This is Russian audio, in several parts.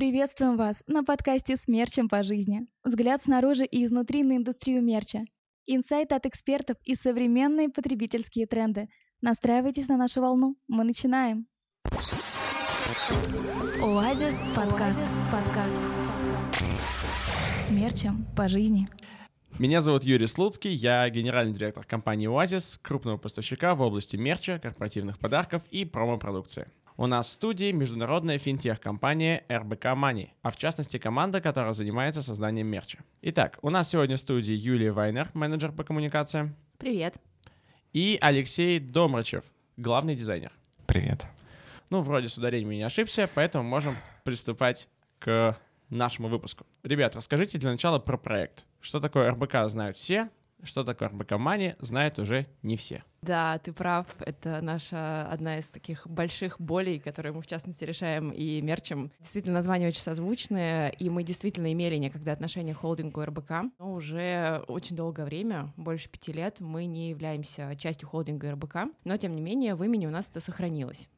Приветствуем вас на подкасте с мерчем по жизни. Взгляд снаружи и изнутри на индустрию мерча. Инсайт от экспертов и современные потребительские тренды. Настраивайтесь на нашу волну. Мы начинаем. Оазис подкаст. подкаст. С мерчем по жизни. Меня зовут Юрий Слуцкий, я генеральный директор компании «Оазис», крупного поставщика в области мерча, корпоративных подарков и промо-продукции. У нас в студии международная финтех-компания РБК Money, а в частности команда, которая занимается созданием мерча. Итак, у нас сегодня в студии Юлия Вайнер, менеджер по коммуникациям. Привет. И Алексей Домрачев, главный дизайнер. Привет. Ну, вроде с ударением не ошибся, поэтому можем приступать к нашему выпуску. Ребят, расскажите для начала про проект. Что такое РБК знают все, что такое РБК Мани, знают уже не все. Да, ты прав. Это наша одна из таких больших болей, которые мы, в частности, решаем и мерчим. Действительно, название очень созвучное, и мы действительно имели некогда отношение к холдингу РБК, но уже очень долгое время, больше пяти лет, мы не являемся частью холдинга РБК, но, тем не менее, в имени у нас это сохранилось.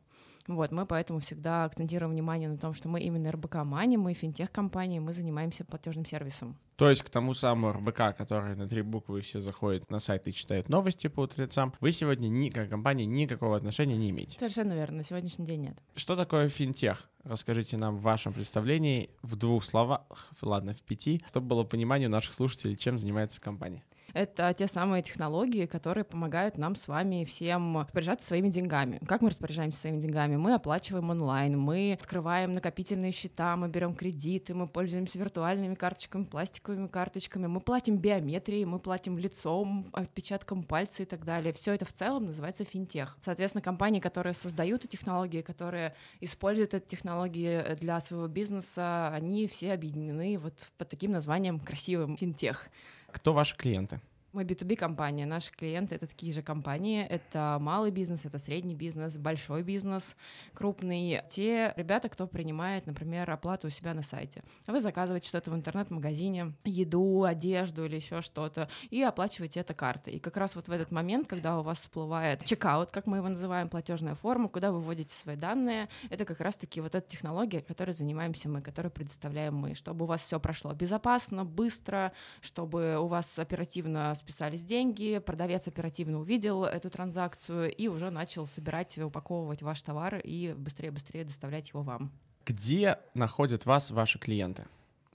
Вот, мы поэтому всегда акцентируем внимание на том, что мы именно РБК Мани, мы финтех-компания, мы занимаемся платежным сервисом. То есть к тому самому РБК, который на три буквы все заходят на сайт и читают новости по утрецам, вы сегодня ни, как компания никакого отношения не имеете. Совершенно верно, на сегодняшний день нет. Что такое финтех? Расскажите нам в вашем представлении в двух словах, ладно, в пяти, чтобы было понимание у наших слушателей, чем занимается компания. Это те самые технологии, которые помогают нам с вами всем распоряжаться своими деньгами. Как мы распоряжаемся своими деньгами? Мы оплачиваем онлайн, мы открываем накопительные счета, мы берем кредиты, мы пользуемся виртуальными карточками, пластиковыми карточками, мы платим биометрией, мы платим лицом, отпечатком пальца и так далее. Все это в целом называется финтех. Соответственно, компании, которые создают эти технологии, которые используют эти технологии для своего бизнеса, они все объединены вот под таким названием красивым финтех. Кто ваши клиенты? Мы B2B компания, наши клиенты это такие же компании, это малый бизнес, это средний бизнес, большой бизнес, крупный. Те ребята, кто принимает, например, оплату у себя на сайте. Вы заказываете что-то в интернет-магазине, еду, одежду или еще что-то, и оплачиваете это картой. И как раз вот в этот момент, когда у вас всплывает чекаут, как мы его называем, платежная форма, куда вы вводите свои данные, это как раз-таки вот эта технология, которой занимаемся мы, которую предоставляем мы, чтобы у вас все прошло безопасно, быстро, чтобы у вас оперативно списались деньги, продавец оперативно увидел эту транзакцию и уже начал собирать, упаковывать ваш товар и быстрее-быстрее доставлять его вам. Где находят вас ваши клиенты?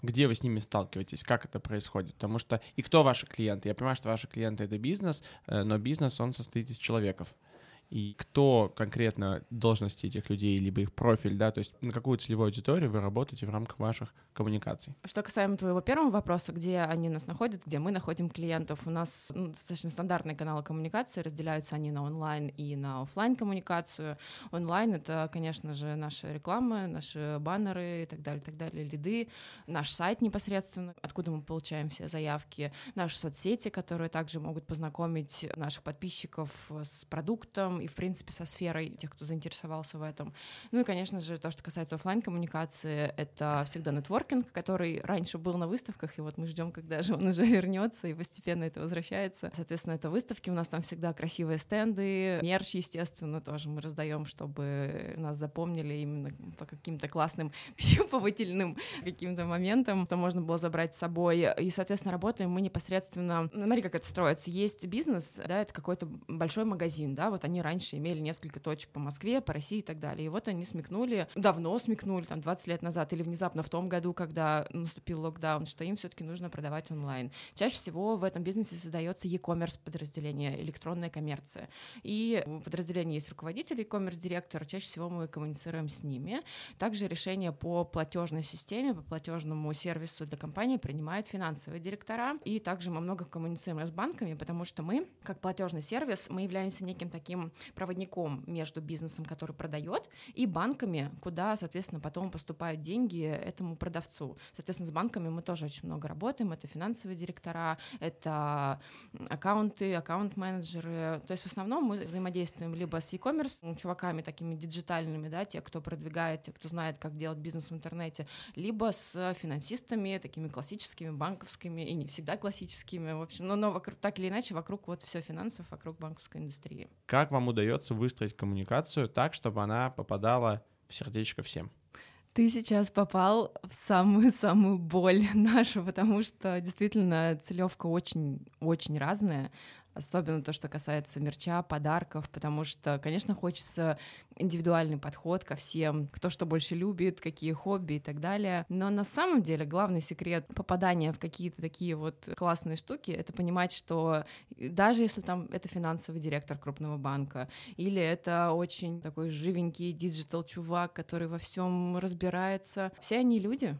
Где вы с ними сталкиваетесь? Как это происходит? Потому что и кто ваши клиенты? Я понимаю, что ваши клиенты — это бизнес, э, но бизнес, он состоит из человеков и кто конкретно должности этих людей, либо их профиль, да, то есть на какую целевую аудиторию вы работаете в рамках ваших коммуникаций. Что касаемо твоего первого вопроса, где они нас находят, где мы находим клиентов, у нас ну, достаточно стандартные каналы коммуникации, разделяются они на онлайн и на офлайн коммуникацию. Онлайн — это, конечно же, наша реклама, наши баннеры и так далее, так далее, лиды, наш сайт непосредственно, откуда мы получаем все заявки, наши соцсети, которые также могут познакомить наших подписчиков с продуктом, и, в принципе, со сферой тех, кто заинтересовался в этом. Ну и, конечно же, то, что касается офлайн коммуникации это всегда нетворкинг, который раньше был на выставках, и вот мы ждем, когда же он уже вернется, и постепенно это возвращается. Соответственно, это выставки, у нас там всегда красивые стенды, мерч, естественно, тоже мы раздаем, чтобы нас запомнили именно по каким-то классным щупывательным каким-то моментам, то можно было забрать с собой. И, соответственно, работаем мы непосредственно... Смотри, как это строится. Есть бизнес, да, это какой-то большой магазин, да, вот они раньше имели несколько точек по Москве, по России и так далее. И вот они смекнули, давно смекнули, там 20 лет назад или внезапно в том году, когда наступил локдаун, что им все-таки нужно продавать онлайн. Чаще всего в этом бизнесе создается e-commerce подразделение, электронная коммерция. И в подразделении есть руководитель e-commerce директор, чаще всего мы коммуницируем с ними. Также решение по платежной системе, по платежному сервису для компании принимают финансовые директора. И также мы много коммуницируем с банками, потому что мы, как платежный сервис, мы являемся неким таким проводником между бизнесом, который продает, и банками, куда, соответственно, потом поступают деньги этому продавцу. Соответственно, с банками мы тоже очень много работаем. Это финансовые директора, это аккаунты, аккаунт-менеджеры. То есть в основном мы взаимодействуем либо с e-commerce чуваками такими диджитальными, да, те, кто продвигает, те, кто знает, как делать бизнес в интернете, либо с финансистами, такими классическими, банковскими, и не всегда классическими, в общем, но, но вокруг, так или иначе вокруг вот все финансов, вокруг банковской индустрии. Как вам удается выстроить коммуникацию так, чтобы она попадала в сердечко всем? Ты сейчас попал в самую-самую боль нашу, потому что действительно целевка очень-очень разная особенно то, что касается мерча, подарков, потому что, конечно, хочется индивидуальный подход ко всем, кто что больше любит, какие хобби и так далее. Но на самом деле главный секрет попадания в какие-то такие вот классные штуки — это понимать, что даже если там это финансовый директор крупного банка, или это очень такой живенький digital-чувак, который во всем разбирается, все они люди,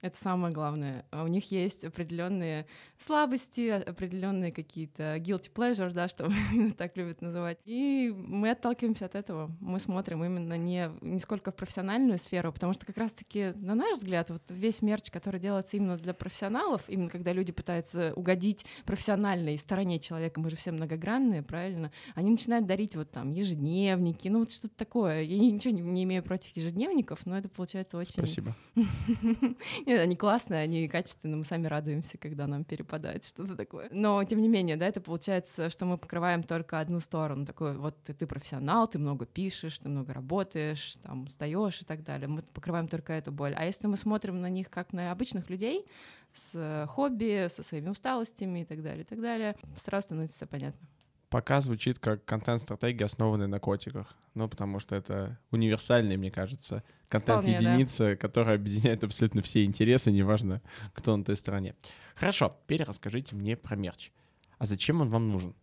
это самое главное. А у них есть определенные слабости, определенные какие-то guilty pleasures, да, что так любят называть. И мы отталкиваемся от этого. Мы смотрим именно не, не сколько в профессиональную сферу, потому что как раз-таки, на наш взгляд, вот весь мерч, который делается именно для профессионалов, именно когда люди пытаются угодить профессиональной стороне человека, мы же все многогранные, правильно, они начинают дарить вот там ежедневники, ну вот что-то такое. Я ничего не, не имею против ежедневников, но это получается очень... Спасибо. Нет, они классные, они качественные, мы сами радуемся, когда нам перепадает что-то такое. Но, тем не менее, да, это получается, что мы покрываем только одну сторону. Такой вот ты, ты профессионал, ты много пишешь, ты много работаешь, там, устаешь и так далее. Мы покрываем только эту боль. А если мы смотрим на них как на обычных людей, с хобби, со своими усталостями и так далее, и так далее, сразу становится все понятно пока звучит как контент-стратегия, основанная на котиках. Ну, потому что это универсальный, мне кажется, контент-единица, да. которая объединяет абсолютно все интересы, неважно, кто на той стороне. Хорошо, теперь расскажите мне про мерч. А зачем он вам нужен?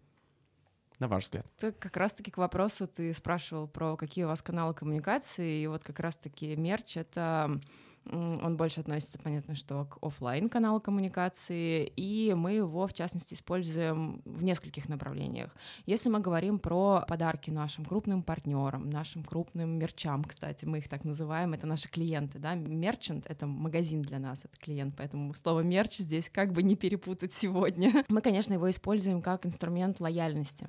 На ваш взгляд. Это как раз-таки к вопросу ты спрашивал про какие у вас каналы коммуникации, и вот как раз-таки мерч — это он больше относится, понятно, что к офлайн каналу коммуникации, и мы его, в частности, используем в нескольких направлениях. Если мы говорим про подарки нашим крупным партнерам, нашим крупным мерчам, кстати, мы их так называем, это наши клиенты, да, мерчант — это магазин для нас, это клиент, поэтому слово мерч здесь как бы не перепутать сегодня. Мы, конечно, его используем как инструмент лояльности.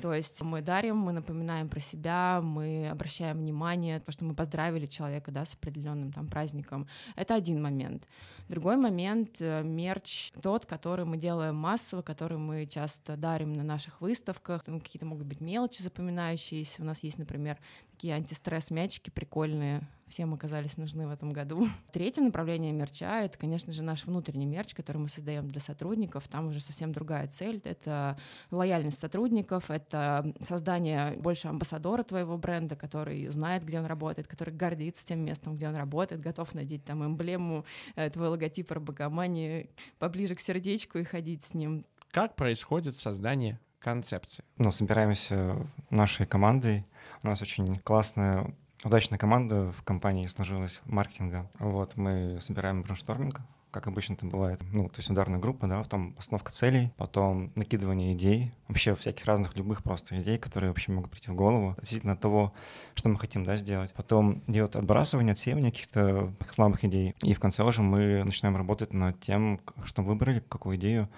То есть мы дарим, мы напоминаем про себя, мы обращаем внимание, то, что мы поздравили человека да, с определенным там праздником. Это один момент. Другой момент э, — мерч тот, который мы делаем массово, который мы часто дарим на наших выставках. Там какие-то могут быть мелочи запоминающиеся. У нас есть, например, такие антистресс-мячики прикольные, всем оказались нужны в этом году. Третье направление мерча — это, конечно же, наш внутренний мерч, который мы создаем для сотрудников. Там уже совсем другая цель. Это лояльность сотрудников, это создание больше амбассадора твоего бренда, который знает, где он работает, который гордится тем местом, где он работает, готов надеть там эмблему, э, твой логотип Арбагамани поближе к сердечку и ходить с ним. Как происходит создание концепции? Ну, собираемся нашей командой. У нас очень классная удачная команда в компании сложилась маркетинга. Вот, мы собираем броншторминг, как обычно это бывает. Ну, то есть ударная группа, да, потом постановка целей, потом накидывание идей, вообще всяких разных любых просто идей, которые вообще могут прийти в голову относительно того, что мы хотим, да, сделать. Потом идет отбрасывание, отсеивание каких-то слабых идей. И в конце уже мы начинаем работать над тем, что выбрали, какую идею,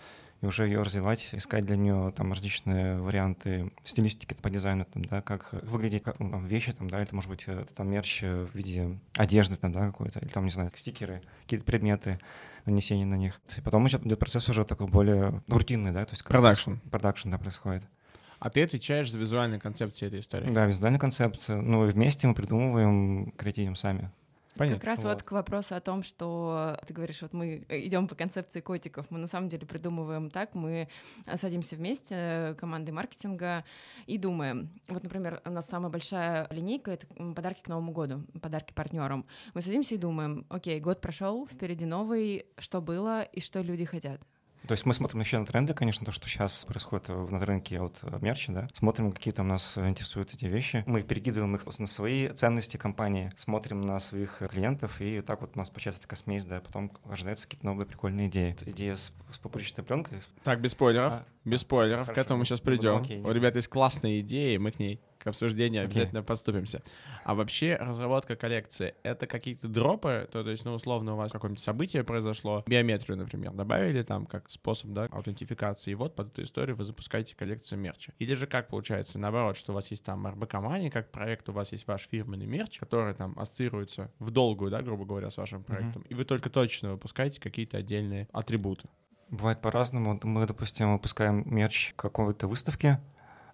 и уже ее развивать, искать для нее там различные варианты стилистики по дизайну, там, да, как выглядит как, ну, там, вещи, там, да, это может быть это, там мерч в виде одежды, там, да, какой-то, или там, не знаю, стикеры, какие-то предметы, нанесение на них. И потом идет процесс уже такой более рутинный, да, то есть... Продакшн. Продакшн, да, происходит. А ты отвечаешь за визуальную концепцию этой истории? Да, визуальная концепция. Ну, и вместе мы придумываем, креативим сами. Понятно. Как раз вот. вот к вопросу о том, что ты говоришь, вот мы идем по концепции котиков, мы на самом деле придумываем так, мы садимся вместе командой маркетинга и думаем. Вот, например, у нас самая большая линейка — это подарки к Новому году, подарки партнерам. Мы садимся и думаем, окей, год прошел, впереди новый, что было и что люди хотят. То есть мы смотрим еще на тренды, конечно, то, что сейчас происходит на рынке от мерча, да, смотрим, какие там нас интересуют эти вещи, мы перекидываем их на свои ценности компании, смотрим на своих клиентов, и так вот у нас получается такая смесь, да, потом ожидаются какие-то новые прикольные идеи. Идея с, с пупырчатой пленкой. Так, без спойлеров, а, без спойлеров, хорошо, к этому мы сейчас придем. У ребят есть классная идея, мы к ней к обсуждению обязательно okay. подступимся. А вообще разработка коллекции — это какие-то дропы, то, то есть, ну, условно, у вас какое-нибудь событие произошло, биометрию, например, добавили там как способ, да, аутентификации, и вот под эту историю вы запускаете коллекцию мерча. Или же как получается, наоборот, что у вас есть там РБК Money, как проект, у вас есть ваш фирменный мерч, который там ассоциируется в долгую, да, грубо говоря, с вашим проектом, mm-hmm. и вы только точно выпускаете какие-то отдельные атрибуты. Бывает по-разному. Мы, допустим, выпускаем мерч какой-то выставки,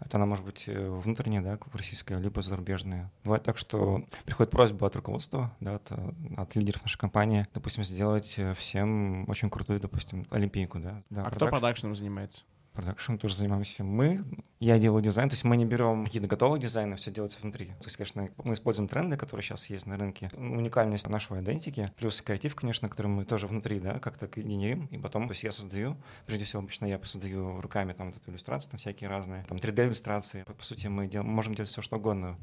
Это она может быть э, внутренняя, да, российская, либо зарубежная. Бывает так, что приходит просьба от руководства, да, от, от лидеров нашей компании, допустим, сделать э, всем очень крутую, допустим, олимпийку, да. да а кто продакшеном занимается? Продакшн тоже занимаемся мы. Я делаю дизайн, то есть мы не берем какие-то готовые дизайны, все делается внутри. То есть, конечно, мы используем тренды, которые сейчас есть на рынке, уникальность нашего айдентики, плюс креатив, конечно, который мы тоже внутри, да, как-то генерим, и потом, то есть я создаю, прежде всего, обычно я создаю руками там вот эту иллюстрацию, там всякие разные, там 3D-иллюстрации. По, по сути, мы дел, можем делать все, что угодно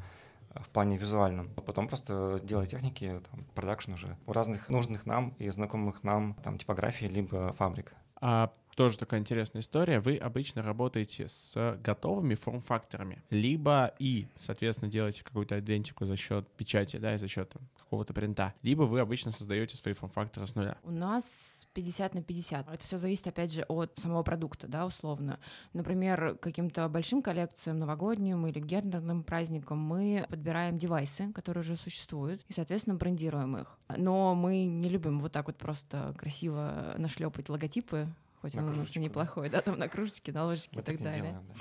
в плане визуальном. А потом просто делать техники, там, продакшн уже у разных нужных нам и знакомых нам там типографий либо фабрик. А тоже такая интересная история. Вы обычно работаете с готовыми форм-факторами, либо и, соответственно, делаете какую-то идентику за счет печати, да, и за счет какого-то принта, либо вы обычно создаете свои форм-факторы с нуля. У нас 50 на 50. Это все зависит, опять же, от самого продукта, да, условно. Например, каким-то большим коллекциям, новогодним или гендерным праздникам мы подбираем девайсы, которые уже существуют, и, соответственно, брендируем их. Но мы не любим вот так вот просто красиво нашлепать логотипы хоть он у нас неплохой, да, там на кружечке, на ложечке и так далее. Делаем, да.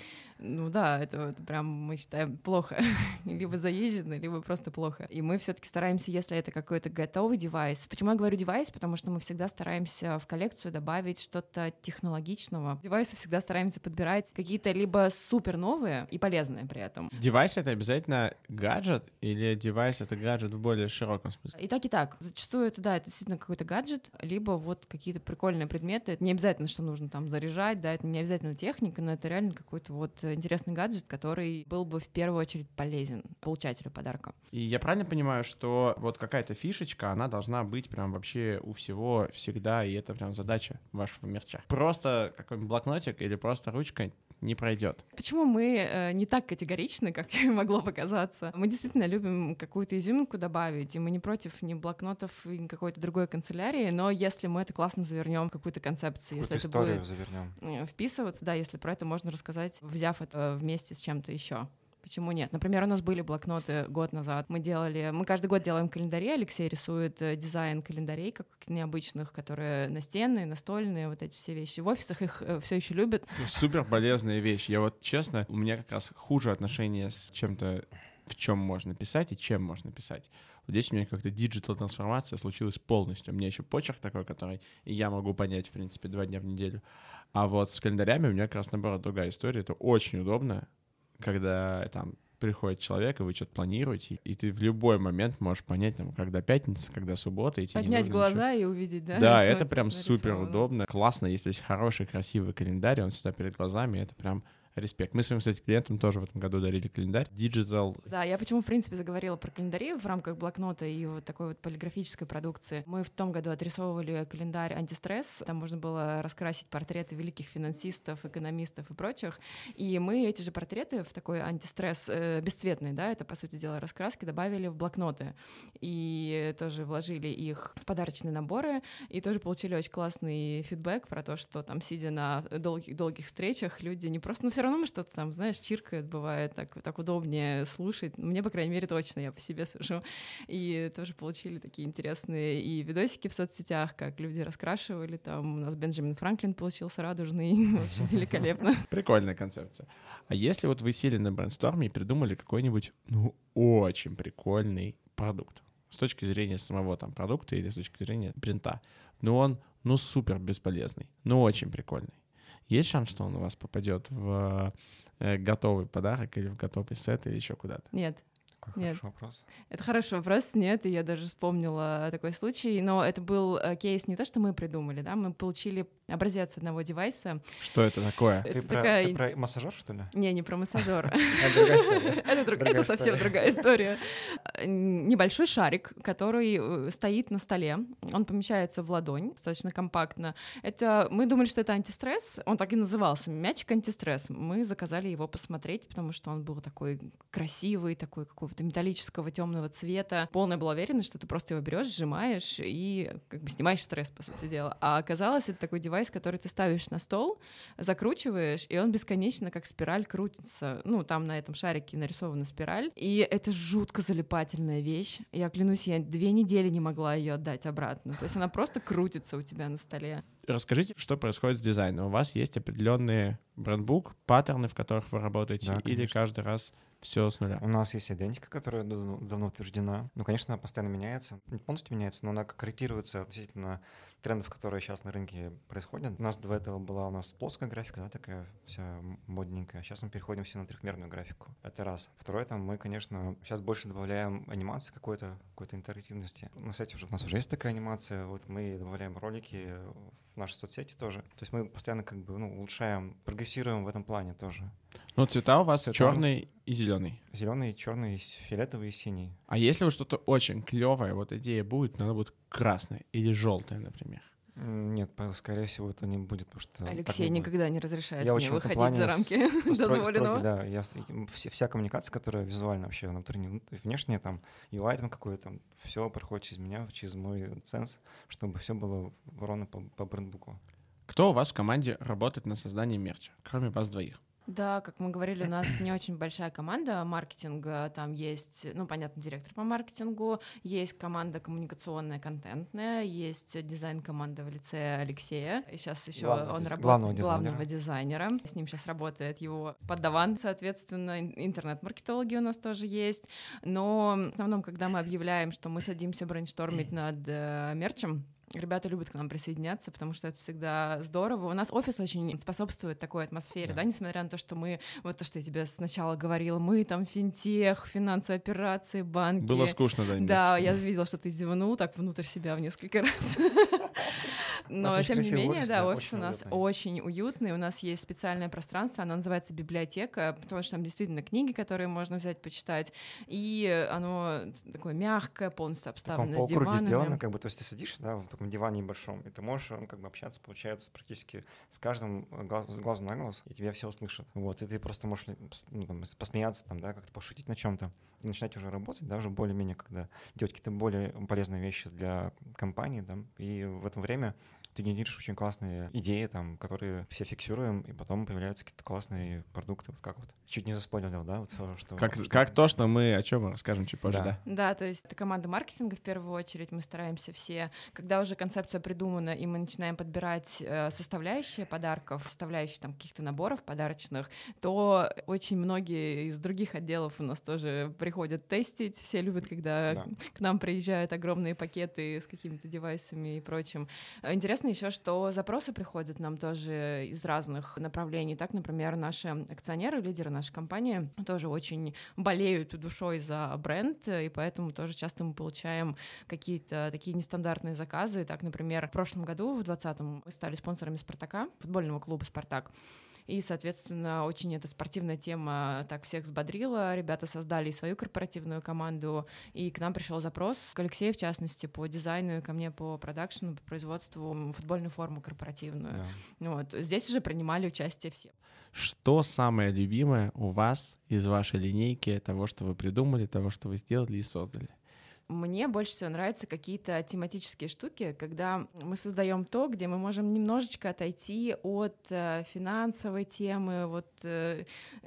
Ну да, это вот прям мы считаем плохо. либо заезжено, либо просто плохо. И мы все таки стараемся, если это какой-то готовый девайс. Почему я говорю девайс? Потому что мы всегда стараемся в коллекцию добавить что-то технологичного. Девайсы всегда стараемся подбирать какие-то либо супер новые и полезные при этом. Девайс — это обязательно гаджет или девайс — это гаджет в более широком смысле? И так, и так. Зачастую это, да, это действительно какой-то гаджет, либо вот какие-то прикольные предметы. Это не обязательно, что нужно там заряжать, да, это не обязательно техника, но это реально какой-то вот интересный гаджет, который был бы в первую очередь полезен получателю подарка. И я правильно понимаю, что вот какая-то фишечка, она должна быть прям вообще у всего всегда, и это прям задача вашего мерча. Просто какой-нибудь блокнотик или просто ручка не пройдет. Почему мы э, не так категоричны, как могло показаться? Мы действительно любим какую-то изюминку добавить, и мы не против ни блокнотов, ни какой-то другой канцелярии, но если мы это классно завернем какую-то концепцию, если это будет завернем. Э, вписываться, да, если про это можно рассказать, взяв это вместе с чем-то еще. Почему нет? Например, у нас были блокноты год назад. Мы делали, мы каждый год делаем календари. Алексей рисует э, дизайн календарей, как необычных, которые настенные, настольные, вот эти все вещи. В офисах их э, все еще любят. Ну, супер полезная вещь. Я вот честно, у меня как раз хуже отношение с чем-то, в чем можно писать и чем можно писать. Вот здесь у меня как-то digital трансформация случилась полностью. У меня еще почерк такой, который я могу понять, в принципе, два дня в неделю. А вот с календарями у меня как раз наоборот другая история. Это очень удобно когда там приходит человек, и вы что-то планируете, и ты в любой момент можешь понять, там, когда пятница, когда суббота, и тебе Поднять глаза ничего. и увидеть, да? Да, это прям супер удобно, классно, если есть хороший, красивый календарь, он всегда перед глазами, это прям респект. Мы своим, кстати, клиентам тоже в этом году дарили календарь. Digital. Да, я почему, в принципе, заговорила про календари в рамках блокнота и вот такой вот полиграфической продукции. Мы в том году отрисовывали календарь антистресс. Там можно было раскрасить портреты великих финансистов, экономистов и прочих. И мы эти же портреты в такой антистресс э, бесцветный, да, это, по сути дела, раскраски, добавили в блокноты. И тоже вложили их в подарочные наборы. И тоже получили очень классный фидбэк про то, что там, сидя на долгих-долгих встречах, люди не просто... Ну, все равно мы что-то там, знаешь, чиркают, бывает, так, так удобнее слушать. Мне, по крайней мере, точно, я по себе сужу. И тоже получили такие интересные и видосики в соцсетях, как люди раскрашивали. Там у нас Бенджамин Франклин получился радужный, вообще великолепно. Прикольная концепция. А если вот вы сели на брейнсторме и придумали какой-нибудь, ну, очень прикольный продукт, с точки зрения самого там продукта или с точки зрения принта, но он, ну, супер бесполезный, но очень прикольный. Есть шанс, что он у вас попадет в э, готовый подарок или в готовый сет или еще куда-то? Нет. Какой Нет. хороший вопрос. Это хороший вопрос, нет, и я даже вспомнила такой случай, но это был э, кейс не то, что мы придумали, да, мы получили образец одного девайса. Что это такое? Это ты, такая... про, ты про массажер, что ли? Не, не про массажер. Это другая история. Это совсем другая история. Небольшой шарик, который э, стоит на столе, он помещается в ладонь, достаточно компактно. Это мы думали, что это антистресс, он так и назывался, мячик антистресс. Мы заказали его посмотреть, потому что он был такой красивый, такой, какой какого-то металлического темного цвета. Полная была уверенность, что ты просто его берешь, сжимаешь и как бы снимаешь стресс, по сути дела. А оказалось, это такой девайс, который ты ставишь на стол, закручиваешь, и он бесконечно как спираль крутится. Ну, там на этом шарике нарисована спираль. И это жутко залипательная вещь. Я клянусь, я две недели не могла ее отдать обратно. То есть она просто крутится у тебя на столе. Расскажите, что происходит с дизайном. У вас есть определенные брендбук, паттерны, в которых вы работаете, Да, или каждый раз все с нуля? У нас есть идентика, которая давно, утверждена. Ну, конечно, она постоянно меняется. Не полностью меняется, но она корректируется относительно трендов, которые сейчас на рынке происходят. У нас до этого была у нас плоская графика, да, такая вся модненькая. Сейчас мы переходим все на трехмерную графику. Это раз. Второе, там мы, конечно, сейчас больше добавляем анимации какой-то, какой-то интерактивности. На сайте уже у нас уже есть такая анимация. Вот мы добавляем ролики в наши соцсети тоже. То есть мы постоянно как бы ну, улучшаем, прогрессируем в этом плане тоже. Ну, цвета у вас Цвета черный и зеленый. Зеленый, черный, фиолетовый и синий. А если вот что-то очень клевое, вот идея будет, она будет красная или желтая, например. Нет, скорее всего, это не будет, потому что... Алексей никогда не разрешает Я мне выходить за рамки строг- дозволенного. да, я, вся коммуникация, которая визуально вообще внутренняя, внешняя, там, UI там какой-то, там, все проходит через меня, через мой сенс, чтобы все было ровно по, по брендбуку. Кто у вас в команде работает на создании мерча, кроме вас двоих? Да, как мы говорили, у нас не очень большая команда маркетинга. Там есть, ну, понятно, директор по маркетингу, есть команда коммуникационная, контентная, есть дизайн-команда в лице Алексея. И сейчас еще Главного он работает главного главного дизайнера. С ним сейчас работает его поддаван, соответственно, ин- интернет-маркетологи у нас тоже есть. Но в основном, когда мы объявляем, что мы садимся брейнштормить над э, мерчем, Ребята любят к нам присоединяться, потому что это всегда здорово. У нас офис очень способствует такой атмосфере, да, Да. несмотря на то, что мы, вот то, что я тебе сначала говорила, мы там финтех, финансовые операции, банки. Было скучно, да? Да, я видела, что ты зевнул так внутрь себя в несколько раз. Но, нас тем не менее, офис, да, офис у нас уютный. очень уютный. У нас есть специальное пространство, оно называется библиотека, потому что там действительно книги, которые можно взять, почитать. И оно такое мягкое, полностью обставлено полукруге диванами. сделано, как бы, то есть ты садишься, да, в таком диване небольшом, и ты можешь, ну, как бы общаться, получается, практически с каждым э, глаз, с глазу на глаз, и тебя все услышат. Вот, и ты просто можешь, ну, там, посмеяться, там, да, как-то пошутить на чем-то, и начинать уже работать, да, уже более-менее, когда делать какие-то более полезные вещи для компании, да, и в это время ты генеришь очень классные идеи, там, которые все фиксируем, и потом появляются какие-то классные продукты, вот как вот. Чуть не заспойлерил, да, вот что... Как, что- как то, что мы, о чем мы расскажем чуть позже, Да. да? Да, то есть это команда маркетинга в первую очередь. Мы стараемся все, когда уже концепция придумана, и мы начинаем подбирать э, составляющие подарков, составляющие там каких-то наборов подарочных, то очень многие из других отделов у нас тоже приходят тестить. Все любят, когда Да. к нам приезжают огромные пакеты с какими-то девайсами и прочим. Э, Интересно еще, что запросы приходят нам тоже из разных направлений. Так, например, наши акционеры, лидеры нашей компании тоже очень болеют душой за бренд, и поэтому тоже часто мы получаем какие-то такие нестандартные заказы. Так, например, в прошлом году, в 2020-м, мы стали спонсорами «Спартака», футбольного клуба «Спартак». И, соответственно, очень эта спортивная тема так всех взбодрила. Ребята создали и свою корпоративную команду, и к нам пришел запрос, к Алексею, в частности, по дизайну, и ко мне по продакшену, по производству футбольную форму корпоративную. Да. Вот. Здесь уже принимали участие все. Что самое любимое у вас из вашей линейки того, что вы придумали, того, что вы сделали и создали? Мне больше всего нравятся какие-то тематические штуки, когда мы создаем то, где мы можем немножечко отойти от э, финансовой темы, вот э,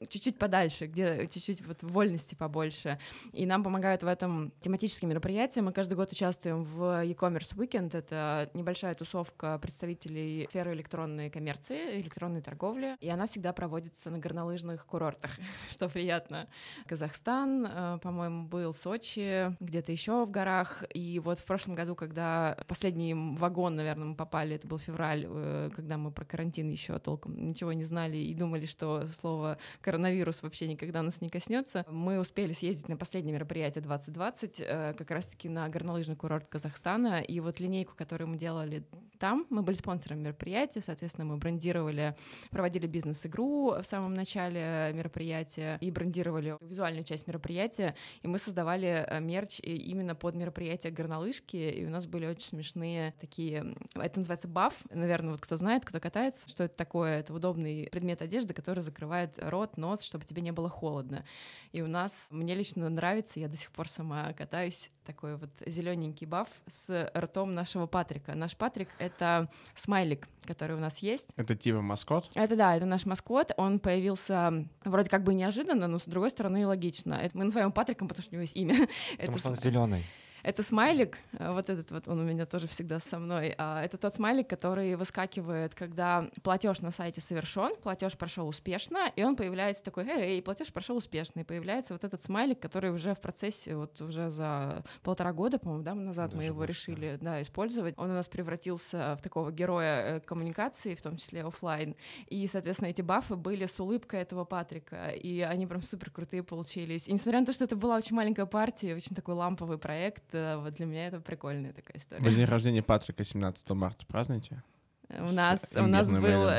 чуть-чуть подальше, где чуть-чуть вот вольности побольше. И нам помогают в этом тематические мероприятия. Мы каждый год участвуем в e-commerce weekend. Это небольшая тусовка представителей сферы электронной коммерции, электронной торговли. И она всегда проводится на горнолыжных курортах, что приятно. Казахстан, э, по-моему, был Сочи, где-то еще в горах. И вот в прошлом году, когда последний вагон, наверное, мы попали, это был февраль, э, когда мы про карантин еще толком ничего не знали и думали, что слово коронавирус вообще никогда нас не коснется, мы успели съездить на последнее мероприятие 2020, э, как раз-таки на горнолыжный курорт Казахстана. И вот линейку, которую мы делали там. Мы были спонсором мероприятия, соответственно, мы брендировали, проводили бизнес-игру в самом начале мероприятия и брендировали визуальную часть мероприятия, и мы создавали э, мерч именно под мероприятие горнолыжки, и у нас были очень смешные такие, это называется баф, наверное, вот кто знает, кто катается, что это такое, это удобный предмет одежды, который закрывает рот, нос, чтобы тебе не было холодно. И у нас, мне лично нравится, я до сих пор сама катаюсь, такой вот зелененький баф с ртом нашего Патрика. Наш Патрик — это смайлик, который у нас есть. Это типа маскот? Это да, это наш маскот. Он появился вроде как бы неожиданно, но с другой стороны логично. Это мы называем Патриком, потому что у него есть имя. Потому это что он зеленый. Это смайлик, э, вот этот вот, он у меня тоже всегда со мной. А, это тот смайлик, который выскакивает, когда платеж на сайте совершен, платеж прошел успешно, и он появляется такой, эй, платеж прошел успешно, и появляется вот этот смайлик, который уже в процессе, вот уже за полтора года, по-моему, да, назад Даже мы его больше, решили, да. да, использовать. Он у нас превратился в такого героя э, коммуникации, в том числе офлайн, и, соответственно, эти бафы были с улыбкой этого Патрика, и они прям супер крутые получились. И несмотря на то, что это была очень маленькая партия, очень такой ламповый проект, вот для меня это прикольная такая история. Вы день рождения Патрика 17 марта празднуете? У нас, у нас был...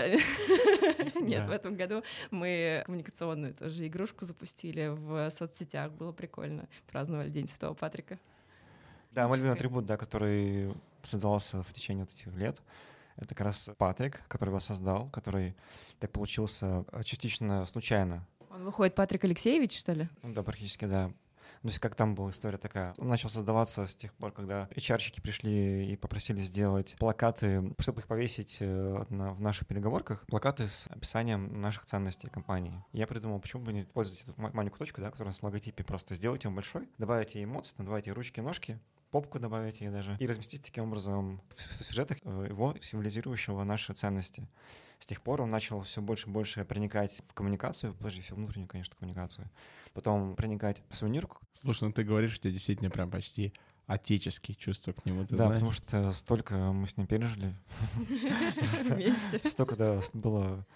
Нет, в этом году мы коммуникационную тоже игрушку запустили в соцсетях. Было прикольно. Праздновали День Святого Патрика. Да, мой любимый атрибут, да, который создавался в течение вот этих лет, это как раз Патрик, который его создал, который так получился частично случайно. Он выходит Патрик Алексеевич, что ли? Да, практически, да. Ну, то есть как там была история такая. Он начал создаваться с тех пор, когда HR-щики пришли и попросили сделать плакаты, чтобы их повесить э, в наших переговорках, плакаты с описанием наших ценностей компании. Я придумал, почему бы не использовать эту маленькую точку, да, которая с логотипе, просто сделать его большой, добавить эмоции, добавить ручки, ножки, попку добавить ей даже, и разместить таким образом в сюжетах э, его, символизирующего наши ценности. С тех пор он начал все больше и больше проникать в коммуникацию, прежде всего внутреннюю, конечно, коммуникацию, потом проникать в сувенирку. Слушай, ну ты говоришь, что действительно прям почти отеческие чувства к нему, ты Да, знаешь? потому что столько мы с ним пережили. Вместе. Столько, да, было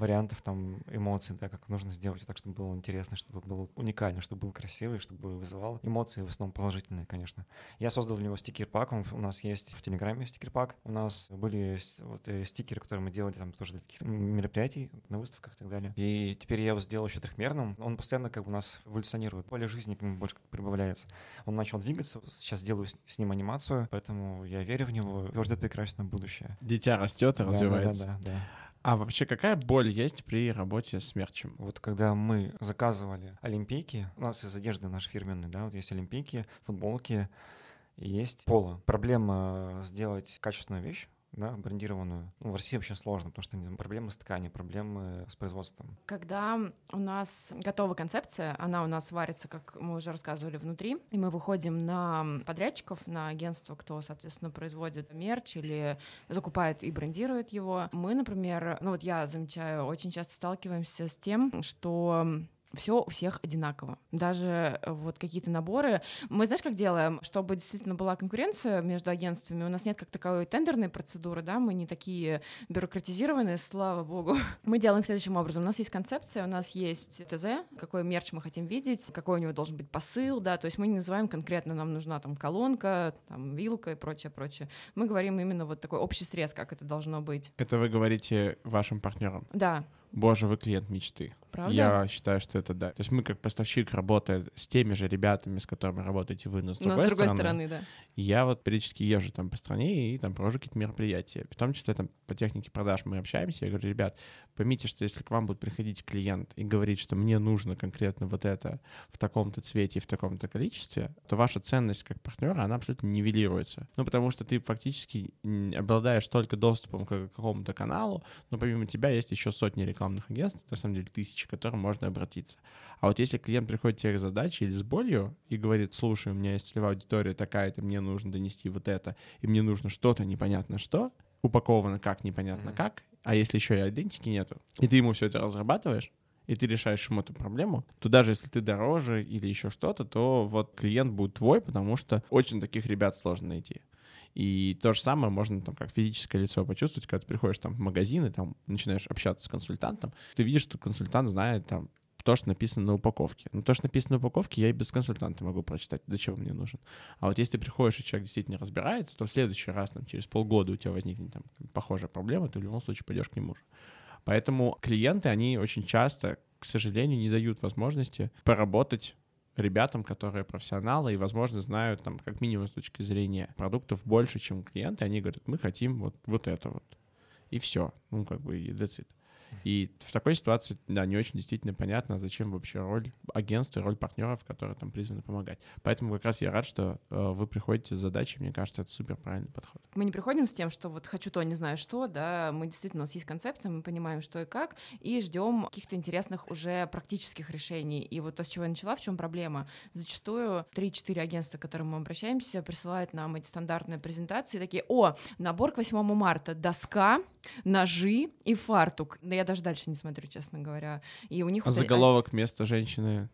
вариантов там эмоций, да, как нужно сделать так, чтобы было интересно, чтобы было уникально, чтобы был красивый, чтобы вызывал эмоции, в основном положительные, конечно. Я создал для него стикер-пак, он, у нас есть в Телеграме стикер-пак, у нас были вот э, стикеры, которые мы делали там тоже для таких мероприятий, на выставках и так далее. И теперь я его сделал еще трехмерным, он постоянно как бы у нас эволюционирует, поле жизни к нему больше прибавляется. Он начал двигаться, сейчас делаю с, с ним анимацию, поэтому я верю в него, его ждет прекрасное будущее. Дитя растет и Да, развивается. Да, да, да. А вообще какая боль есть при работе с мерчем? Вот когда мы заказывали олимпийки, у нас из одежды наши фирменные, да, вот есть олимпийки, футболки, есть поло. Проблема сделать качественную вещь, да, брендированную. Ну, в России вообще сложно, потому что проблемы с тканью, проблемы с производством. Когда у нас готова концепция, она у нас варится, как мы уже рассказывали, внутри, и мы выходим на подрядчиков, на агентство, кто, соответственно, производит мерч или закупает и брендирует его. Мы, например, ну вот я замечаю, очень часто сталкиваемся с тем, что все у всех одинаково. Даже э, вот какие-то наборы. Мы, знаешь, как делаем? Чтобы действительно была конкуренция между агентствами, у нас нет как таковой тендерной процедуры, да, мы не такие бюрократизированные, слава богу. Мы делаем следующим образом. У нас есть концепция, у нас есть ТЗ, какой мерч мы хотим видеть, какой у него должен быть посыл, да, то есть мы не называем конкретно, нам нужна там колонка, там вилка и прочее, прочее. Мы говорим именно вот такой общий срез, как это должно быть. Это вы говорите вашим партнерам? Да, Боже, вы клиент мечты. правда? Я считаю, что это да. То есть мы как поставщик работаем с теми же ребятами, с которыми работаете вы, но с Но другой, с другой стороны, стороны, да. я вот периодически езжу там по стране и там провожу какие-то мероприятия. В том числе там по технике продаж мы общаемся. Я говорю, ребят, поймите, что если к вам будет приходить клиент и говорить, что мне нужно конкретно вот это в таком-то цвете и в таком-то количестве, то ваша ценность как партнера, она абсолютно нивелируется. Ну, потому что ты фактически обладаешь только доступом к какому-то каналу, но помимо тебя есть еще сотни рекламных агентств, на самом деле тысячи, к которым можно обратиться. А вот если клиент приходит тебе с задачей или с болью и говорит, слушай, у меня есть целевая аудитория такая-то, мне нужно донести вот это, и мне нужно что-то непонятно что, упаковано как непонятно Мгм. как, а если еще и идентики нету, и ты ему все это разрабатываешь, и ты решаешь ему эту проблему, то даже если ты дороже или еще что-то, то вот клиент будет твой, потому что очень таких ребят сложно найти. И то же самое можно там как физическое лицо почувствовать, когда ты приходишь там в магазин и там начинаешь общаться с консультантом, ты видишь, что консультант знает там то, что написано на упаковке. Но то, что написано на упаковке, я и без консультанта могу прочитать. Зачем он мне нужен? А вот если ты приходишь, и человек действительно разбирается, то в следующий раз, там, через полгода у тебя возникнет там, похожая проблема, ты в любом случае пойдешь к нему же. Поэтому клиенты, они очень часто, к сожалению, не дают возможности поработать ребятам, которые профессионалы и, возможно, знают там как минимум с точки зрения продуктов больше, чем клиенты, они говорят, мы хотим вот, вот это вот. И все. Ну, как бы, и that's it. И в такой ситуации, да, не очень действительно понятно, зачем вообще роль агентства, роль партнеров, которые там призваны помогать. Поэтому как раз я рад, что э, вы приходите с задачей, мне кажется, это супер правильный подход. Мы не приходим с тем, что вот хочу то, не знаю что, да, мы действительно, у нас есть концепция, мы понимаем, что и как, и ждем каких-то интересных уже практических решений. И вот то, с чего я начала, в чем проблема? Зачастую 3-4 агентства, к которым мы обращаемся, присылают нам эти стандартные презентации, такие, о, набор к 8 марта, доска, ножи и фартук. Да я даже дальше не смотрю, честно говоря. И у них... А заголовок вместо женщины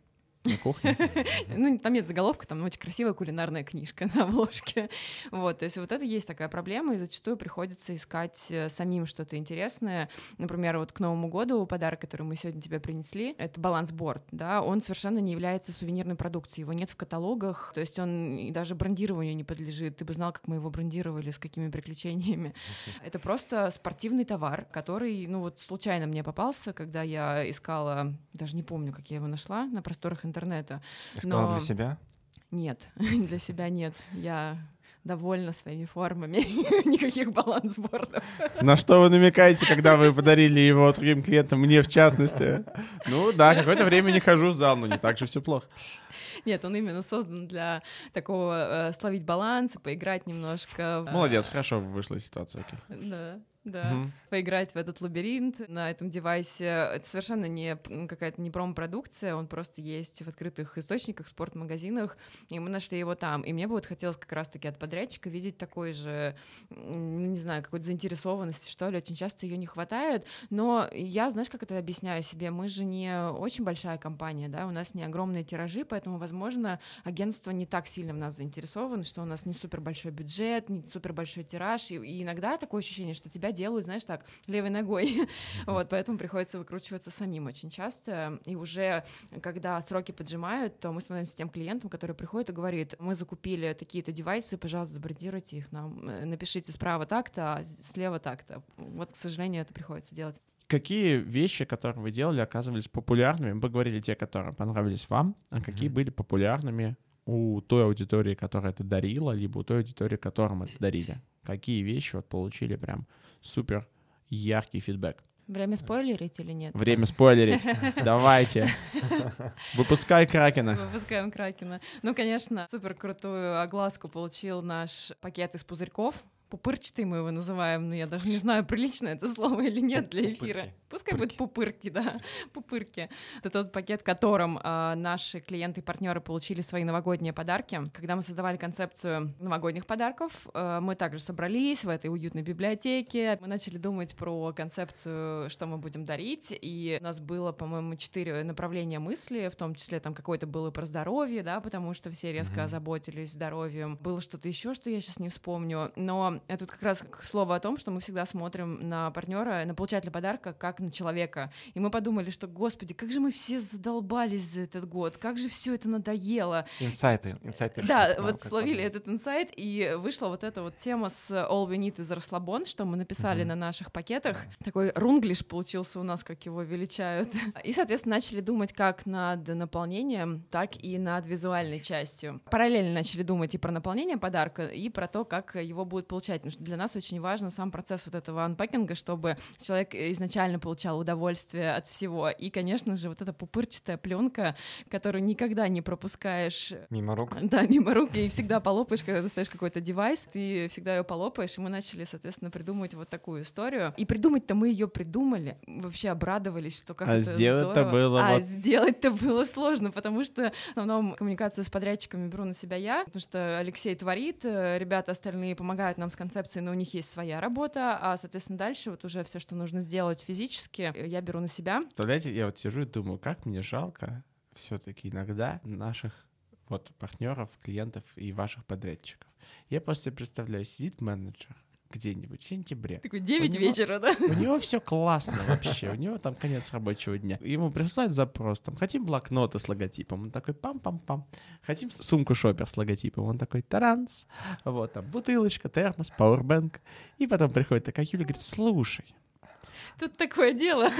на кухне? Ну, там нет заголовка, там очень красивая кулинарная книжка на обложке. Вот, то есть вот это есть такая проблема, и зачастую приходится искать э, самим что-то интересное. Например, вот к Новому году подарок, который мы сегодня тебе принесли, это балансборд, да, он совершенно не является сувенирной продукцией, его нет в каталогах, то есть он и даже брендированию не подлежит. Ты бы знал, как мы его брендировали, с какими приключениями. Это просто спортивный товар, который, ну вот случайно мне попался, когда я искала, даже не помню, как я его нашла, на просторах интернета, интернета. Искала Но... для себя? Нет, для себя нет. Я довольна своими формами. Никаких балансбордов. На что вы намекаете, когда вы подарили его другим клиентам, мне в частности? Ну да, какое-то время не хожу в зал, но не так же все плохо. Нет, он именно создан для такого э, словить баланс, поиграть немножко. Молодец, хорошо вышла ситуация. Окей. Да да, угу. поиграть в этот лабиринт на этом девайсе. Это совершенно не какая-то не промо-продукция, он просто есть в открытых источниках, спортмагазинах, и мы нашли его там. И мне бы вот хотелось как раз-таки от подрядчика видеть такой же, не знаю, какой-то заинтересованности, что ли. Очень часто ее не хватает, но я, знаешь, как это объясняю себе, мы же не очень большая компания, да, у нас не огромные тиражи, поэтому, возможно, агентство не так сильно в нас заинтересовано, что у нас не супер большой бюджет, не супер большой тираж, и, и иногда такое ощущение, что тебя делают, знаешь, так, левой ногой. вот, поэтому приходится выкручиваться самим очень часто. И уже, когда сроки поджимают, то мы становимся тем клиентом, который приходит и говорит, мы закупили такие-то девайсы, пожалуйста, забрендируйте их нам, э, напишите справа так-то, а слева так-то. Вот, к сожалению, это приходится делать. Какие вещи, которые вы делали, оказывались популярными? Мы поговорили те, которые понравились вам, а какие mm-hmm. были популярными у той аудитории, которая это дарила, либо у той аудитории, которым это дарили? Какие вещи вот получили прям супер яркий фидбэк. Время спойлерить или нет? Время спойлерить. Давайте. Выпускай Кракена. Выпускаем Кракена. Ну, конечно, супер крутую огласку получил наш пакет из пузырьков. Пупырчатый мы его называем, но я даже не знаю, прилично это слово или нет для эфира. Пускай пупырки. будет пупырки, да, пупырки. Это тот пакет, которым э, наши клиенты и партнеры получили свои новогодние подарки. Когда мы создавали концепцию новогодних подарков, э, мы также собрались в этой уютной библиотеке. Мы начали думать про концепцию, что мы будем дарить, и у нас было, по-моему, четыре направления мысли, в том числе там какое-то было про здоровье, да, потому что все резко mm-hmm. озаботились здоровьем. Было что-то еще, что я сейчас не вспомню, но это как раз слово о том, что мы всегда смотрим на партнера, на получателя подарка, как на человека. И мы подумали, что, господи, как же мы все задолбались за этот год, как же все это надоело. Инсайты, инсайты. Да, решили, вот словили этот инсайт, и вышла вот эта вот тема с All We Need is расслабон, что мы написали mm-hmm. на наших пакетах. Mm-hmm. Такой рунглиш получился у нас, как его величают. И, соответственно, начали думать как над наполнением, так и над визуальной частью. Параллельно начали думать и про наполнение подарка, и про то, как его будут получать получать, потому что для нас очень важен сам процесс вот этого анпакинга, чтобы человек изначально получал удовольствие от всего. И, конечно же, вот эта пупырчатая пленка, которую никогда не пропускаешь. Мимо рук. Да, мимо рук, и всегда полопаешь, когда достаешь какой-то девайс, ты всегда ее полопаешь, и мы начали, соответственно, придумывать вот такую историю. И придумать-то мы ее придумали, вообще обрадовались, что как а сделать-то было А вот... сделать-то было сложно, потому что в основном коммуникацию с подрядчиками беру на себя я, потому что Алексей творит, э, ребята остальные помогают нам с концепцией, но у них есть своя работа, а, соответственно, дальше вот уже все, что нужно сделать физически, я беру на себя. Представляете, я вот сижу и думаю, как мне жалко все-таки иногда наших вот партнеров, клиентов и ваших подрядчиков. Я просто представляю, сидит менеджер, где-нибудь в сентябре. Такой 9 него- вечера, да? У него все классно вообще, у него там конец рабочего дня. Ему присылают запрос, там, хотим блокноты с логотипом, он такой пам-пам-пам. Хотим сумку шопер с логотипом, он такой таранс. Вот там бутылочка, термос, пауэрбэнк. И потом приходит такая Юля, говорит, слушай, Тут такое дело.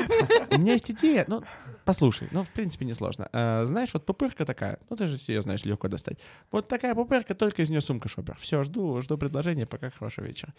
у меня есть идея, ну, послушай, ну, в принципе, несложно. А, знаешь, вот пупырка такая, ну, ты же ее знаешь, легко достать. Вот такая пупырка, только из нее сумка шопер. Все, жду, жду предложения, пока хорошего вечера.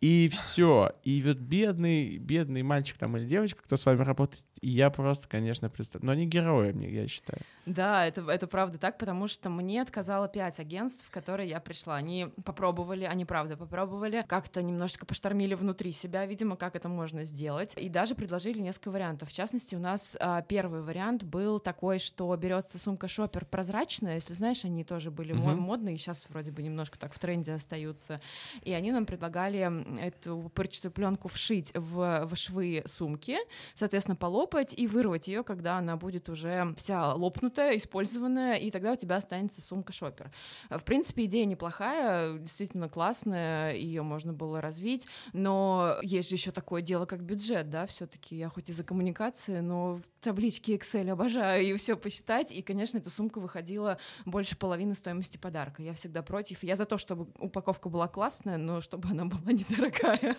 И все. И вот бедный, бедный мальчик там или девочка, кто с вами работает, и я просто, конечно, представляю. Но они герои мне, я считаю. Да, это, это правда так, потому что мне отказало пять агентств, в которые я пришла. Они попробовали, они правда попробовали, как-то немножечко поштормили внутри себя, видимо, как это можно сделать, и даже предложили несколько вариантов. В частности, у нас а, первый вариант был такой, что берется сумка шопер прозрачная, если знаешь, они тоже были мо- Мгм. модные, сейчас вроде бы немножко так в тренде остаются, и они нам предлагали эту пупырчатую пленку вшить в, в швы сумки, соответственно, полопать и вырвать ее, когда она будет уже вся лопнутая, использованная, и тогда у тебя останется сумка шопер. В принципе, идея неплохая, действительно классная, ее можно было развить, но есть же еще такое дело, как бюджет, да, все-таки я хоть и за коммуникации, но таблички Excel обожаю и все посчитать, и, конечно, эта сумка выходила больше половины стоимости подарка. Я всегда против. Я за то, чтобы упаковка была классная, но чтобы она была недорогая.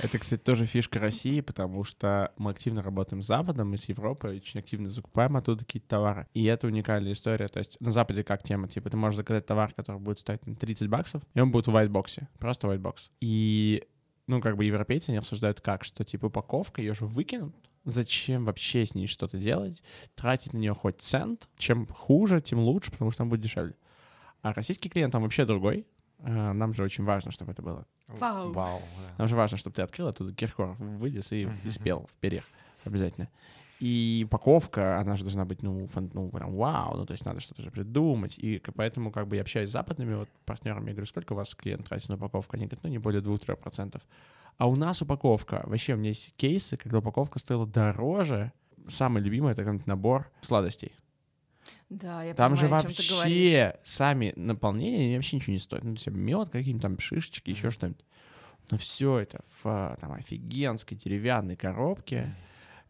Это, кстати, тоже фишка России, потому что мы активно работаем с Западом и с Европой, очень активно закупаем оттуда какие-то товары. И это уникальная история. То есть на Западе как тема? Типа ты можешь заказать товар, который будет стоить там, 30 баксов, и он будет в white просто white И ну, как бы европейцы, они обсуждают как, что, типа, упаковка, ее же выкинут, зачем вообще с ней что-то делать, тратить на нее хоть цент, чем хуже, тем лучше, потому что она будет дешевле. А российский клиент там вообще другой, Э, нам же очень важно, чтобы это было Вау. Вау, да. нам же важно, чтобы ты открыл оттуда Киркоров, вылез и, и спел в перьях обязательно. И упаковка, она же должна быть, ну, фан- ну, прям вау, ну, то есть надо что-то же придумать. И поэтому, как бы, я общаюсь с западными вот партнерами, я говорю, сколько у вас клиент тратит на упаковку? Они говорят, ну, не более 2-3%. А у нас упаковка, вообще, у меня есть кейсы, когда упаковка стоила дороже. Самый любимый — это какой-нибудь набор сладостей. Да, я Там же понимаю, говоришь. вообще сами наполнения они вообще ничего не стоят. Ну, мед, какие-нибудь там шишечки, еще что-нибудь. Но все это в там, офигенской деревянной коробке,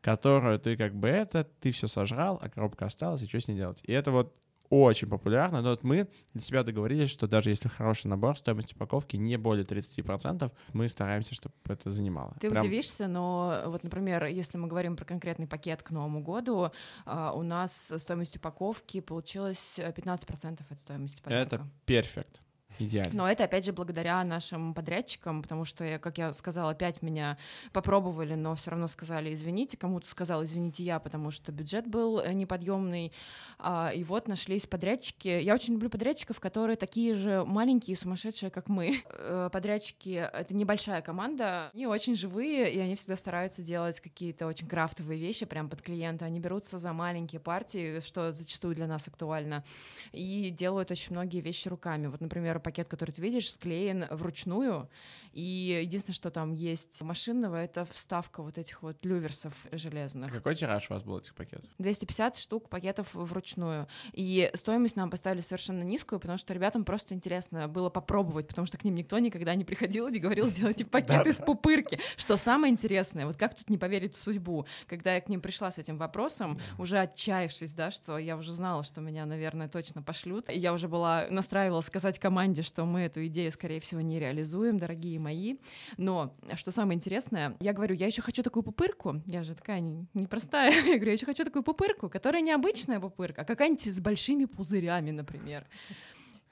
которую ты как бы это, ты все сожрал, а коробка осталась, и что с ней делать? И это вот очень популярно, но вот мы для себя договорились, что даже если хороший набор, стоимость упаковки не более 30%, мы стараемся, чтобы это занимало. Ты Прям удивишься, но вот, например, если мы говорим про конкретный пакет к Новому году, а, у нас стоимость упаковки получилась э, 15% от стоимости подарка. Это перфект, идеально. Но это, опять же, благодаря нашим подрядчикам, потому что, как я сказала, опять меня попробовали, но все равно сказали, извините, кому-то сказал, извините я, потому что бюджет был э, неподъемный. А, и вот нашлись подрядчики. Я очень люблю подрядчиков, которые такие же маленькие и сумасшедшие, как мы. Э, Подрядчики — это небольшая команда, они очень живые, и они всегда стараются делать какие-то очень крафтовые вещи прям под клиента. Они берутся за маленькие партии, что зачастую для нас актуально, и делают очень многие вещи руками. Вот, например, пакет, который ты видишь, склеен вручную, и единственное, что там есть машинного, это вставка вот этих вот люверсов железных. Какой тираж у вас был этих пакетов? 250 штук пакетов вручную. И стоимость нам поставили совершенно низкую, потому что ребятам просто интересно было попробовать, потому что к ним никто никогда не приходил и не говорил, сделайте пакет из пупырки. Что самое интересное, вот как тут не поверить в судьбу, когда я к ним пришла с этим вопросом, уже отчаявшись, да, что я уже знала, что меня, наверное, точно пошлют. И я уже была настраивала сказать команде, что мы эту идею, скорее всего, не реализуем, дорогие мои. Но что самое интересное, я говорю, я еще хочу такую пупырку, я же такая не- непростая, я говорю, я еще хочу такую пупырку, которая не обычная пупырка, а какая-нибудь с большими пузырями, например.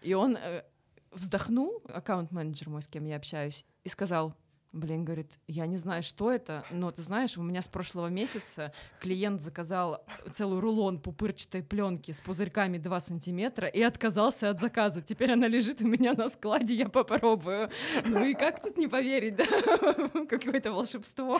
И он э, вздохнул, аккаунт-менеджер мой, с кем я общаюсь, и сказал, Блин, говорит, я не знаю, что это, но ты знаешь, у меня с прошлого месяца клиент заказал целый рулон пупырчатой пленки с пузырьками 2 сантиметра и отказался от заказа. Теперь она лежит у меня на складе, я попробую. Ну и как тут не поверить, да? Какое-то волшебство.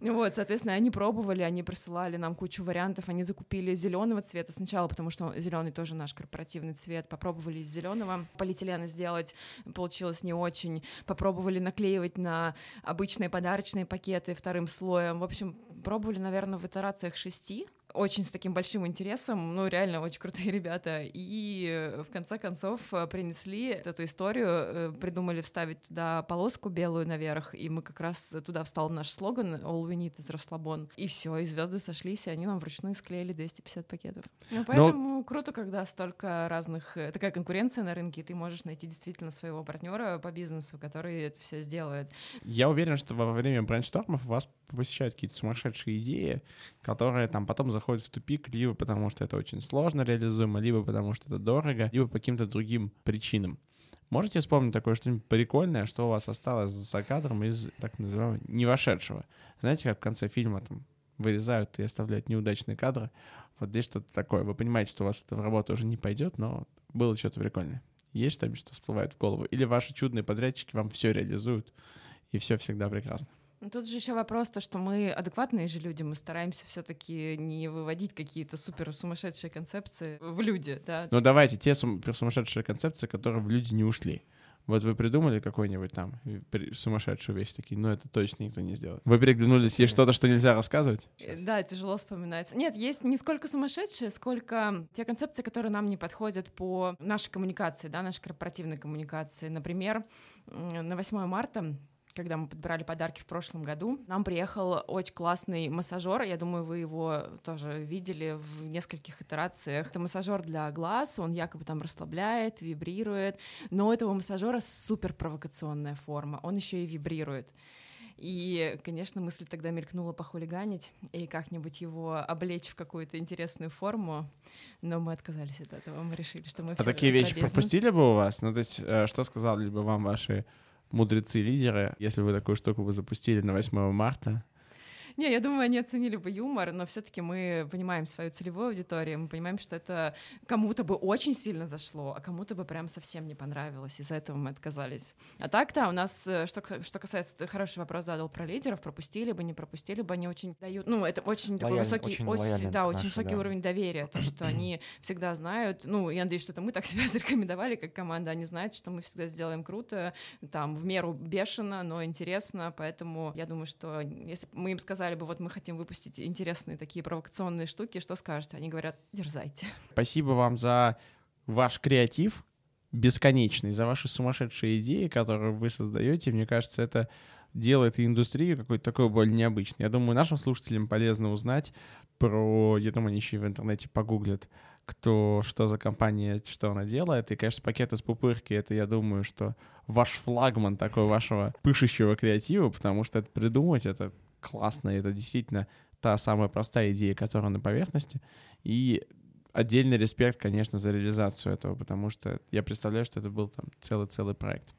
Вот, соответственно, они пробовали, они присылали нам кучу вариантов, они закупили зеленого цвета сначала, потому что зеленый тоже наш корпоративный цвет. Попробовали из зеленого полиэтилена сделать, получилось не очень. Попробовали наклеивать на обычные подарочные пакеты вторым слоем. В общем, пробовали, наверное, в итерациях шести очень с таким большим интересом, ну, реально очень крутые ребята, и э, в конце концов э, принесли эту историю, э, придумали вставить туда полоску белую наверх, и мы как раз туда встал наш слоган «All we need is расслабон», и все, и звезды сошлись, и они нам вручную склеили 250 пакетов. Ну, поэтому Но... круто, когда столько разных, такая конкуренция на рынке, и ты можешь найти действительно своего партнера по бизнесу, который это все сделает. Я уверен, что во время брейнштормов вас посещают какие-то сумасшедшие идеи, которые там потом заходят в тупик, либо потому что это очень сложно реализуемо, либо потому что это дорого, либо по каким-то другим причинам. Можете вспомнить такое что-нибудь прикольное, что у вас осталось за кадром из так называемого не вошедшего? Знаете, как в конце фильма там вырезают и оставляют неудачные кадры? Вот здесь что-то такое. Вы понимаете, что у вас это в работу уже не пойдет, но было что-то прикольное. Есть что-нибудь, что всплывает в голову? Или ваши чудные подрядчики вам все реализуют, и все всегда прекрасно? Ну, тут же еще вопрос, то, что мы адекватные же люди, мы стараемся все-таки не выводить какие-то супер сумасшедшие концепции в люди, да. Ну давайте те супер сумасшедшие концепции, которые в люди не ушли. Вот вы придумали какой-нибудь там сумасшедшую вещь такие, но это точно никто не сделает. Вы переглянулись, есть что-то, что нельзя рассказывать? Сейчас. Да, тяжело вспоминать. Нет, есть не сколько сумасшедшие, сколько те концепции, которые нам не подходят по нашей коммуникации, да, нашей корпоративной коммуникации. Например, на 8 марта когда мы подбирали подарки в прошлом году, нам приехал очень классный массажер. Я думаю, вы его тоже видели в нескольких итерациях. Это массажер для глаз, он якобы там расслабляет, вибрирует, но у этого массажера супер провокационная форма, он еще и вибрирует. И, конечно, мысль тогда мелькнула похулиганить и как-нибудь его облечь в какую-то интересную форму, но мы отказались от этого. Мы решили, что мы А такие вещи пропустили бы у вас? Ну, то есть, э, что сказали бы вам ваши мудрецы-лидеры, если вы такую штуку бы запустили на 8 марта, не, я думаю, они оценили бы юмор, но все-таки мы понимаем свою целевую аудиторию, мы понимаем, что это кому-то бы очень сильно зашло, а кому-то бы прям совсем не понравилось, из-за этого мы отказались. А так-то у нас, э, что, что касается, ты хороший вопрос задал про лидеров, пропустили бы, не пропустили бы, они очень дают, ну, это очень такой высокий, очень, очень да, очень высокий да. уровень доверия, то, что они всегда знают, ну, я надеюсь, что это мы так себя зарекомендовали как команда, они знают, что мы всегда сделаем круто, там, в меру бешено, но интересно, поэтому я думаю, что если мы им сказали, сказали бы, вот мы хотим выпустить интересные такие провокационные штуки, что скажете? Они говорят, дерзайте. Спасибо вам за ваш креатив бесконечный, за ваши сумасшедшие идеи, которые вы создаете. Мне кажется, это делает индустрию какой-то такой более необычной. Я думаю, нашим слушателям полезно узнать про... Я думаю, они еще в интернете погуглят, кто, что за компания, что она делает. И, конечно, пакеты с пупырки — это, я думаю, что ваш флагман такой вашего пышущего креатива, потому что это придумать — это классно, это действительно та самая простая идея, которая на поверхности, и отдельный респект, конечно, за реализацию этого, потому что я представляю, что это был там целый-целый проект.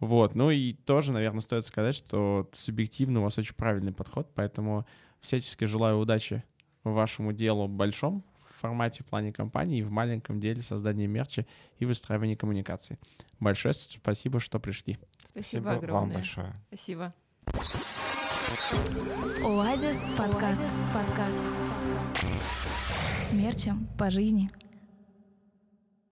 Вот, ну и тоже, наверное, стоит сказать, что субъективно у вас очень правильный подход, поэтому всячески желаю удачи вашему делу большом в формате, в плане компании, и в маленьком деле создания мерча и выстраивания коммуникации. Большое спасибо, что пришли. Спасибо, спасибо огромное. вам большое. Спасибо. Оазис подкаст. Смерчем по жизни.